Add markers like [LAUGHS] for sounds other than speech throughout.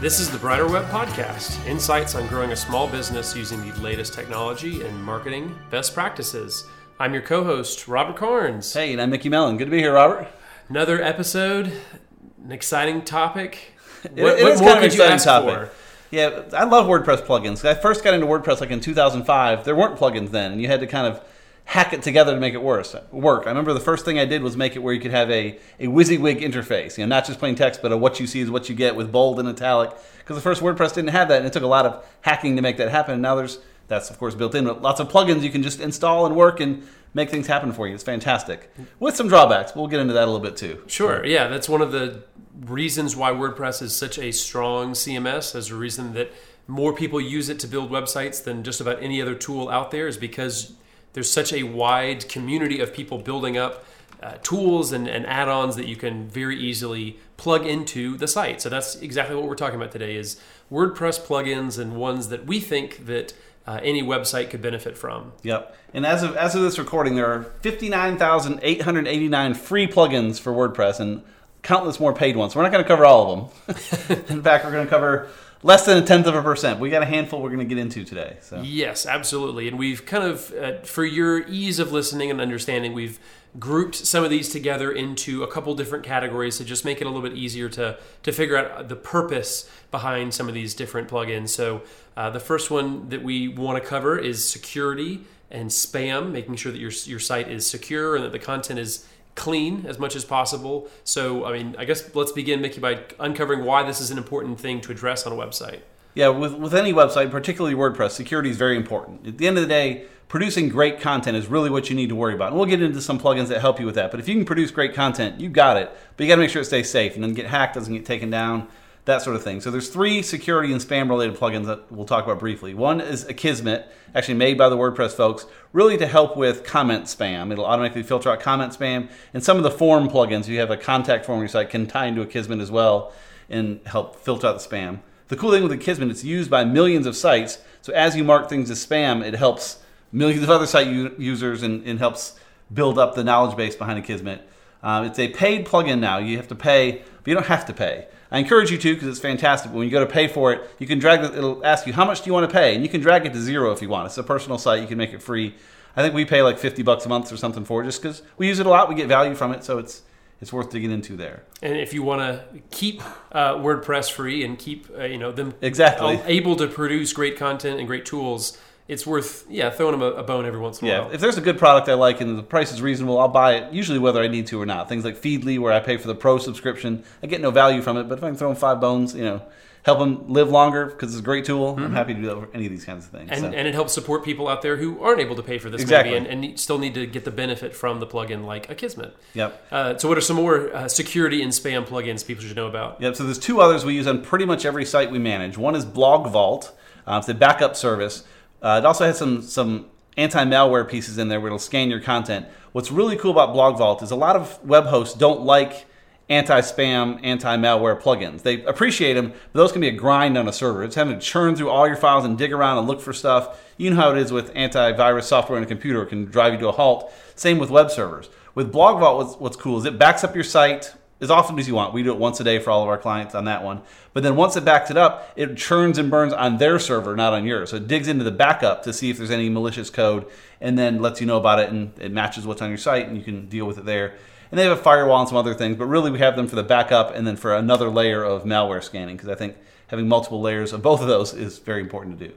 This is the Brighter Web Podcast insights on growing a small business using the latest technology and marketing best practices. I'm your co host, Robert Carnes. Hey, and I'm Mickey Mellen. Good to be here, Robert. Another episode, an exciting topic. It, [LAUGHS] what, it what is more kind of could you exciting ask topic. for? Yeah, I love WordPress plugins. I first got into WordPress like in 2005. There weren't plugins then, and you had to kind of hack it together to make it worse, work. I remember the first thing I did was make it where you could have a, a WYSIWYG interface, you know, not just plain text, but a what you see is what you get with bold and italic. Because the first WordPress didn't have that, and it took a lot of hacking to make that happen. And now there's that's of course built in, but lots of plugins you can just install and work and make things happen for you. It's fantastic. With some drawbacks, we'll get into that a little bit too. Sure. Yeah, that's one of the reasons why WordPress is such a strong CMS. As a reason that more people use it to build websites than just about any other tool out there is because there's such a wide community of people building up uh, tools and, and add-ons that you can very easily plug into the site. So that's exactly what we're talking about today is WordPress plugins and ones that we think that uh, any website could benefit from. Yep. And as of as of this recording, there are 59,889 free plugins for WordPress and countless more paid ones. We're not going to cover all of them. [LAUGHS] In fact, we're going to cover less than a tenth of a percent. We got a handful we're going to get into today. So Yes, absolutely. And we've kind of, uh, for your ease of listening and understanding, we've grouped some of these together into a couple different categories to just make it a little bit easier to to figure out the purpose behind some of these different plugins. So uh, the first one that we want to cover is security and spam, making sure that your your site is secure and that the content is clean as much as possible. So, I mean, I guess let's begin, Mickey, by uncovering why this is an important thing to address on a website. Yeah, with, with any website, particularly WordPress, security is very important. At the end of the day, producing great content is really what you need to worry about. And we'll get into some plugins that help you with that. But if you can produce great content, you got it. But you got to make sure it stays safe and doesn't get hacked, doesn't get taken down, that sort of thing. So there's three security and spam related plugins that we'll talk about briefly. One is Akismet, actually made by the WordPress folks, really to help with comment spam. It'll automatically filter out comment spam. And some of the form plugins, you have a contact form on your site, can tie into Akismet as well and help filter out the spam. The cool thing with Akismet, it's used by millions of sites. So as you mark things as spam, it helps millions of other site u- users and, and, helps build up the knowledge base behind Akismet. Um, it's a paid plugin now. You have to pay, but you don't have to pay. I encourage you to because it's fantastic. But when you go to pay for it, you can drag it. It'll ask you how much do you want to pay, and you can drag it to zero if you want. It's a personal site. You can make it free. I think we pay like fifty bucks a month or something for it, just because we use it a lot. We get value from it, so it's it's worth digging into there. And if you want to keep uh, WordPress free and keep uh, you know them exactly able to produce great content and great tools, it's worth yeah throwing them a, a, bone every once in a yeah, while. if there's a good product I like and the price is reasonable, I'll buy it. Usually whether I need to or not. Things like Feedly, where I pay for the pro subscription, I get no value from it. But if I can throw them five bones, you know, help them live longer because it's a great tool. Mm-hmm. I'm happy to do that with any of these kinds of things. And, so. and it helps support people out there who aren't able to pay for this exactly. maybe and, and, still need to get the benefit from the plugin like Akismet. Yep. Uh, so what are some more uh, security and spam plugins people should know about? Yep. So there's two others we use on pretty much every site we manage. One is BlogVault. Uh, it's a backup service. Uh, it also has some some anti-malware pieces in there where it'll scan your content. What's really cool about BlogVault is a lot of web hosts don't like anti-spam, anti-malware plugins. They appreciate them, but those can be a grind on a server. It's having to churn through all your files and dig around and look for stuff. You know how it is with antivirus software on a computer; it can drive you to a halt. Same with web servers. With BlogVault, what's, what's cool is it backs up your site as often as you want. We do it once a day for all of our clients on that one. But then once it backs it up, it churns and burns on their server, not on yours. So it digs into the backup to see if there's any malicious code and then lets you know about it and it matches what's on your site and you can deal with it there. And they have a firewall and some other things, but really we have them for the backup and then for another layer of malware scanning because I think having multiple layers of both of those is very important to do.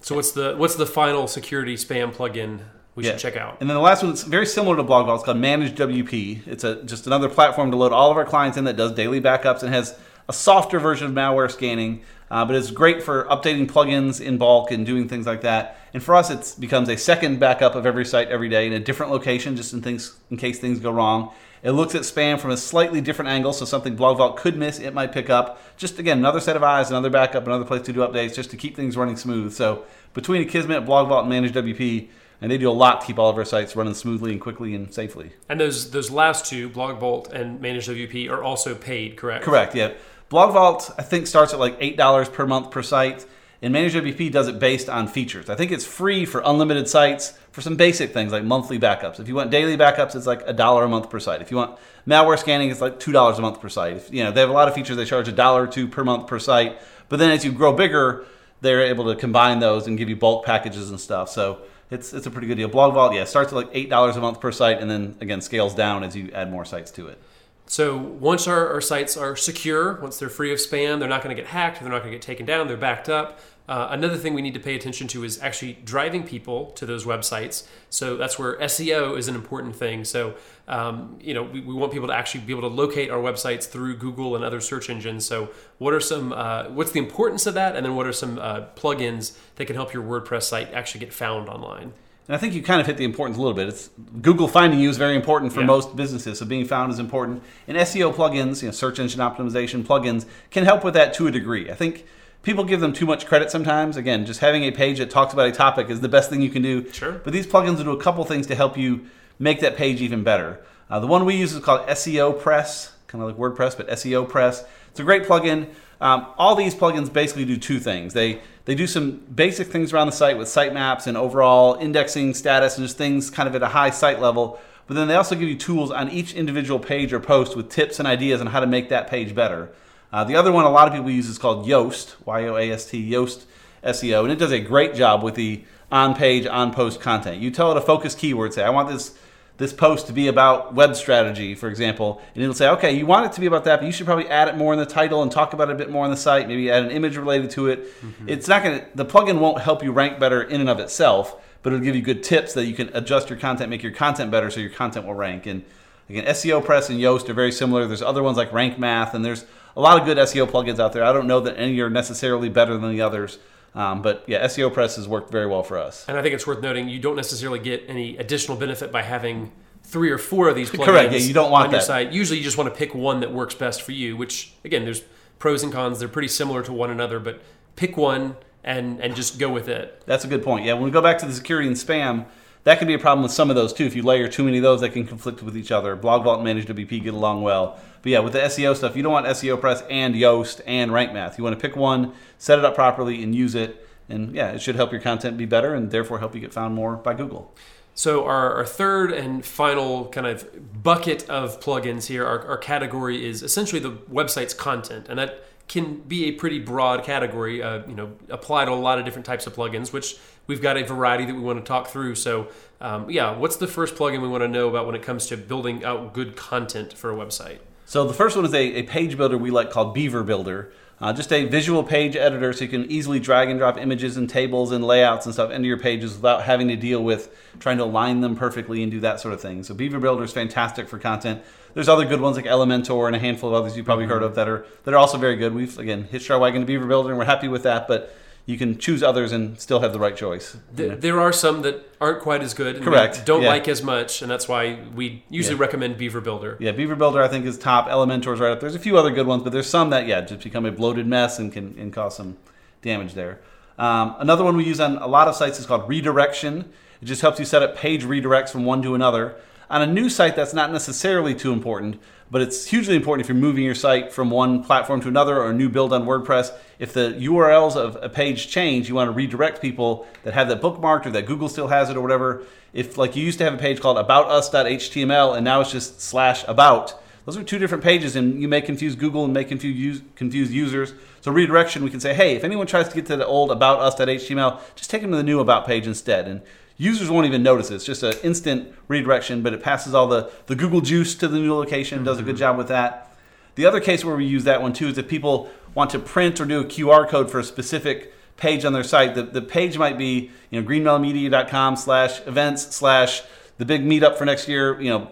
So what's the what's the final security spam plugin we yeah. should check out. And then the last one that's very similar to BlogVault. It's called ManageWP. It's a just another platform to load all of our clients in that does daily backups and has a softer version of malware scanning. Uh, but it's great for updating plugins in bulk and doing things like that. And for us, it becomes a second backup of every site every day in a different location, just in things in case things go wrong. It looks at spam from a slightly different angle, so something BlogVault could miss, it might pick up. Just again, another set of eyes, another backup, another place to do updates, just to keep things running smooth. So between Akismet, BlogVault, and ManageWP, and they do a lot to keep all of our sites running smoothly and quickly and safely. And those those last two, BlogVault and Managed WP, are also paid, correct? Correct. Yeah. BlogVault I think starts at like eight dollars per month per site. And Managed WP does it based on features. I think it's free for unlimited sites for some basic things like monthly backups. If you want daily backups, it's like a dollar a month per site. If you want malware scanning, it's like two dollars a month per site. If, you know, they have a lot of features. They charge a dollar or two per month per site. But then as you grow bigger, they're able to combine those and give you bulk packages and stuff. So it's it's a pretty good deal. BlogVault, yeah, starts at like eight dollars a month per site, and then again scales down as you add more sites to it. So once our, our sites are secure, once they're free of spam, they're not going to get hacked, they're not going to get taken down, they're backed up. Uh, another thing we need to pay attention to is actually driving people to those websites. So that's where SEO is an important thing. So um, you know we, we, want people to actually be able to locate our websites through Google and other search engines. So what are some uh, what's the importance of that, and then what are some uh, plugins that can help your WordPress site actually get found online? And I think you kind of hit the importance a little bit. It's Google finding you is very important for yeah. most businesses, so being found is important. And SEO plugins, you know, search engine optimization plugins, can help with that to a degree. I think people give them too much credit sometimes. Again, just having a page that talks about a topic is the best thing you can do. Sure. But these plugins will do a couple things to help you make that page even better. Uh, the one we use is called SEO Press, kind of like WordPress, but SEO Press. It's a great plugin. Um, all these plugins basically do two things. They they do some basic things around the site with sitemaps and overall indexing status and just things kind of at a high site level. But then they also give you tools on each individual page or post with tips and ideas on how to make that page better. Uh, the other one a lot of people use is called Yoast, Y O A S T, Yoast SEO, and it does a great job with the on page, on post content. You tell it a focus keyword, say, I want this this post to be about web strategy, for example, and it'll say, okay, you want it to be about that, but you should probably add it more in the title and talk about it a bit more on the site. Maybe add an image related to it. Mm-hmm. It's not to, the plugin won't help you rank better in and of itself, but it'll give you good tips that you can adjust your content, make your content better so your content will rank. And again, SEO Press and Yoast are very similar. There's other ones like Rank Math, and there's a lot of good SEO plugins out there. I don't know that any are necessarily better than the others. Um, but yeah, SEO Press has worked very well for us. And I think it's worth noting you don't necessarily get any additional benefit by having three or four of these plugins Correct. Yeah, you don't want on that. your site. Usually, you just want to pick one that works best for you. Which again, there's pros and cons. They're pretty similar to one another, but pick one and and just go with it. That's a good point. Yeah, when we go back to the security and spam, that can be a problem with some of those too. If you layer too many of those, that can conflict with each other. BlogVault and Managed WP get along well. But yeah, with the SEO stuff, you don't want SEO Press and Yoast and Rank Math. You want to pick one, set it up properly, and use it. And yeah, it should help your content be better and therefore help you get found more by Google. So our, our, third and final kind of bucket of plugins here, our, our, category is essentially the website's content, and that can be a pretty broad category. Uh, you know, apply to a lot of different types of plugins, which we've got a variety that we want to talk through. So, um, yeah, what's the first plugin we want to know about when it comes to building out good content for a website? So the first one is a, a page builder we like called Beaver Builder. Uh, just a visual page editor so you can easily drag and drop images and tables and layouts and stuff into your pages without having to deal with trying to align them perfectly and do that sort of thing. So Beaver Builder is fantastic for content. There's other good ones like Elementor and a handful of others you've probably heard of that are that are also very good. We've again hitched our wagon to Beaver Builder and we're happy with that, but you can choose others and still have the right choice. The, there are some that aren't quite as good. Correct. Don't yeah. like as much, and that's why we usually yeah. recommend Beaver Builder. Yeah, Beaver Builder I think is top. Elementor's right up. There's a few other good ones, but there's some that yeah just become a bloated mess and can and cause some damage there. Um, another one we use on a lot of sites is called redirection. It just helps you set up page redirects from one to another. On a new site, that's not necessarily too important, but it's hugely important if you're moving your site from one platform to another or a new build on WordPress. If the URLs of a page change, you want to redirect people that have that bookmarked or that Google still has it or whatever. If like you used to have a page called aboutus.html and now it's just slash about, those are two different pages and you may confuse Google and may confuse confuse users. So redirection, we can say, hey, if anyone tries to get to the old aboutus.html, just take them to the new about page instead. And users won't even notice it. It's just an instant redirection, but it passes all the, the Google juice to the new location, mm-hmm. does a good job with that. The other case where we use that one too is if people want to print or do a QR code for a specific page on their site. The, the page might be, you know, greenmellenmedia.com slash events slash the big meetup for next year, you know,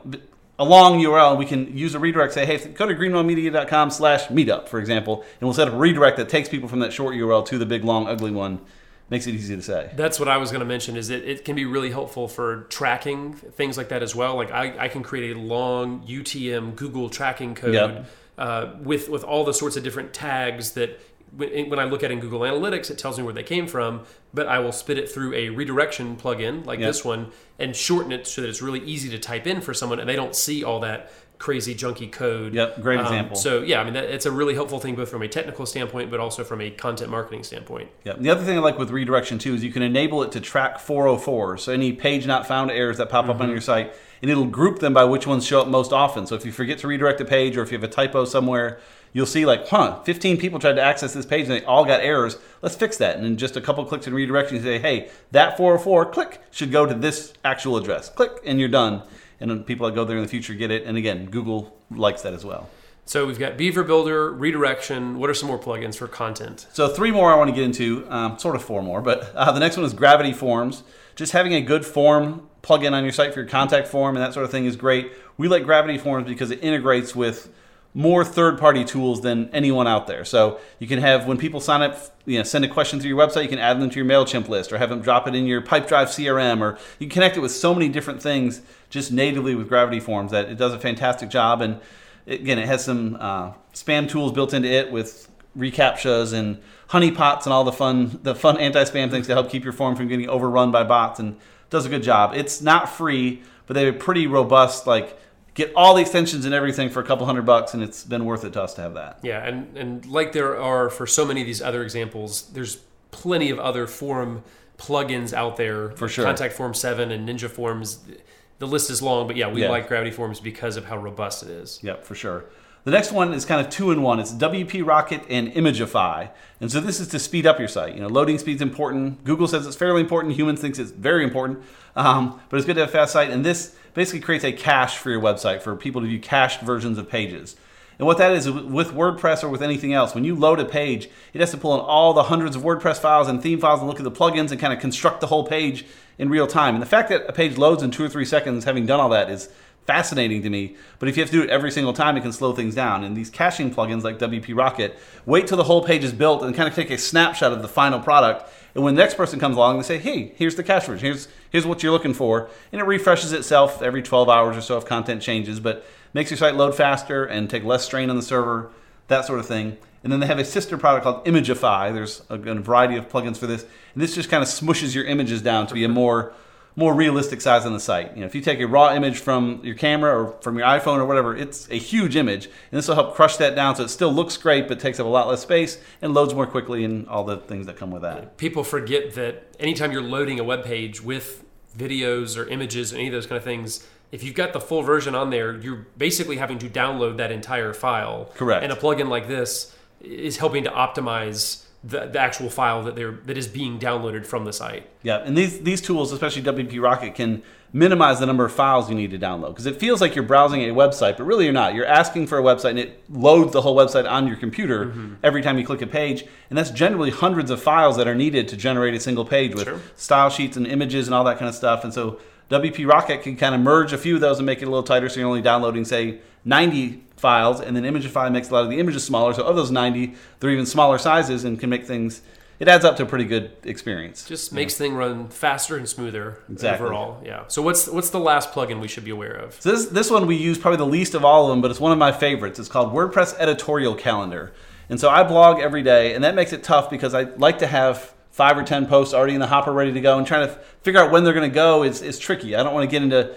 a long URL. We can use a redirect, say, hey, go to greenmellenmedia.com slash meetup, for example, and we'll set up a redirect that takes people from that short URL to the big, long, ugly one makes it easy to say. That's what I was going to mention. Is it, it can be really helpful for tracking things like that as well. Like I, I can create a long UTM Google tracking code yep. uh, with with all the sorts of different tags that when I look at in Google Analytics, it tells me where they came from, but I will spit it through a redirection plugin like yep. this one and shorten it so that it's really easy to type in for someone and they don't see all that crazy junky code. Yep, great Um, example. So yeah, I mean that, it's a really helpful thing both from a technical standpoint, but also from a content marketing standpoint. Yep. The other thing I like with redirection too is you can enable it to track 404. So any page not found errors that pop up Mm-hmm. on your site, and it'll group them by which ones show up most often. So if you forget to redirect a page or if you have a typo somewhere, you'll see like, huh, 15 people tried to access this page and they all got errors. Let's fix that. And in just a couple clicks in redirection, you say, hey, that 404 click should go to this actual address. Click, and you're done. And then people that go there in the future get it. And again, Google likes that as well. So we've got Beaver Builder, redirection. What are some more plugins for content? So three more I want to get into, um, sort of four more, but uh, the next one is Gravity Forms. Just having a good form plugin on your site for your contact form and that sort of thing is great. We like Gravity Forms because it integrates with more third-party tools than anyone out there. So you can have when people sign up, you know, send a question through your website, you can add them to your Mailchimp list, or have them drop it in your PipeDrive CRM, or you can connect it with so many different things just natively with Gravity Forms that it does a fantastic job. And again, it has some uh, spam tools built into it with recaptchas and honeypots and all the fun the fun anti-spam things to help keep your form from getting overrun by bots and does a good job. It's not free, but they have a pretty robust like get all the extensions and everything for a couple hundred bucks and it's been worth it to us to have that. Yeah, and and like there are for so many of these other examples, there's plenty of other form plugins out there. For sure. Contact Form Seven and Ninja Forms. The list is long, but yeah, we Yeah. like Gravity Forms because of how robust it is. Yep, for sure. The next one is kind of two in one. It's WP Rocket and Imagify. And so this is to speed up your site. You know, loading speed's important. Google says it's fairly important. Humans thinks it's very important. Um, but it's good to have a fast site. And this basically creates a cache for your website for people to view cached versions of pages. And what that is with WordPress or with anything else, when you load a page, it has to pull in all the hundreds of WordPress files and theme files and look at the plugins and kind of construct the whole page in real time. And the fact that a page loads in two or three seconds, having done all that, is fascinating to me. But if you have to do it every single time, it can slow things down. And these caching plugins like WP Rocket wait till the whole page is built and kind of take a snapshot of the final product. And when the next person comes along, they say, "Hey, here's the cache version. Here's here's what you're looking for," and it refreshes itself every 12 hours or so if content changes, but makes your site load faster and take less strain on the server, that sort of thing. And then they have a sister product called Imagify. There's a, a variety of plugins for this, and this just kind of smushes your images down to be a more more realistic size on the site. You know, if you take a raw image from your camera or from your iPhone or whatever, it's a huge image, and this will help crush that down so it still looks great but takes up a lot less space and loads more quickly and all the things that come with that. People forget that anytime you're loading a web page with videos or images or any of those kind of things, if you've got the full version on there, you're basically having to download that entire file. Correct. And a plugin like this is helping to optimize the, the actual file that they're that is being downloaded from the site. Yeah, and these these tools, especially WP Rocket, can minimize the number of files you need to download because it feels like you're browsing a website, but really you're not. You're asking for a website, and it loads the whole website on your computer mm-hmm. every time you click a page, and that's generally hundreds of files that are needed to generate a single page with Sure. style sheets and images and all that kind of stuff. And so WP Rocket can kind of merge a few of those and make it a little tighter, so you're only downloading say 90 files, and then Imagify makes a lot of the images smaller. So of those 90, they're even smaller sizes and can make things. It adds up to a pretty good experience. Just makes thing run faster and smoother Exactly. overall. Yeah. So what's what's the last plugin we should be aware of? So this this one we use probably the least of all of them, but it's one of my favorites. It's called WordPress Editorial Calendar, and so I blog every day, and that makes it tough because I like to have five or ten posts already in the hopper ready to go, and trying to figure out when they're going to go is is tricky. I don't want to get into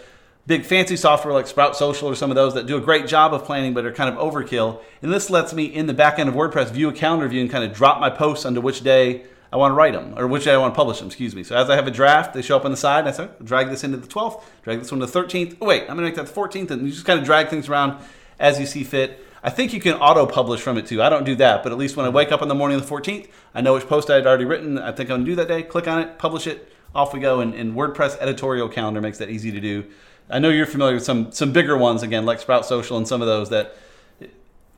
big fancy software like Sprout Social or some of those that do a great job of planning but are kind of overkill. And this lets me in the back end of WordPress view a calendar view and kind of drop my posts onto which day I want to write them or which day I want to publish them. Excuse me. So as I have a draft, they show up on the side. And I say, oh, drag this into the 12th, drag this one to the 13th. Oh wait, I'm going to make that the 14th, and you just kind of drag things around as you see fit. I think you can auto publish from it too. I don't do that, but at least when I wake up in the morning of the 14th, I know which post I had already written. I think I'm to do that day. Click on it, publish it, off we go. And, and WordPress editorial calendar makes that easy to do. I know you're familiar with some some bigger ones again, like Sprout Social and some of those that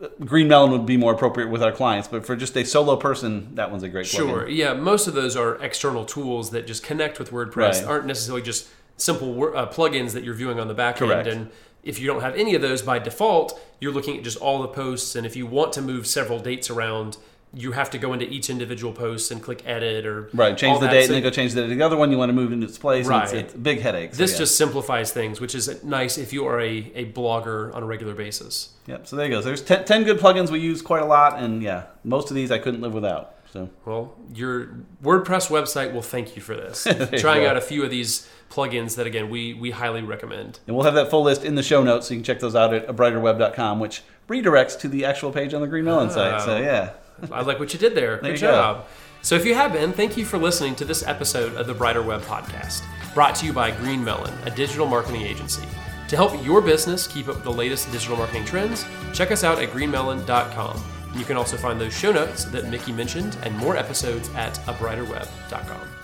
GreenMellen would be more appropriate with our clients, but for just a solo person, that one's a great plugin. Sure. Yeah. Most of those are external tools that just connect with WordPress. Right. Aren't necessarily just simple uh, plugins that you're viewing on the back Correct. end. And if you don't have any of those by default, you're looking at just all the posts. And if you want to move several dates around, you have to go into each individual post and click edit or Right, change the date So and then go change the, the other one you want to move into its place. it's- Right. It's, a big headache. so This yeah. just simplifies things, which is nice if you are a, a blogger on a regular basis. Yep, so there you go. So there's 10, 10 good plugins we use quite a lot, and yeah, most of these I couldn't live without. So Well, your WordPress website will thank you for this. [LAUGHS] Trying out a few of these plugins that again we we highly recommend. And we'll have that full list in the show notes, so you can check those out at abrighterweb.com, which redirects to the actual page on the GreenMellen site. So Oh. yeah, I like what you did [LAUGHS] there. Good you go. job. So if you have been, thank you for listening to this episode of the Brighter Web Podcast, brought to you by GreenMellen, a digital marketing agency. To help your business keep up with the latest digital marketing trends, check us out at greenmellen.com. You can also find those show notes that Mickey mentioned and more episodes at abrighterweb.com.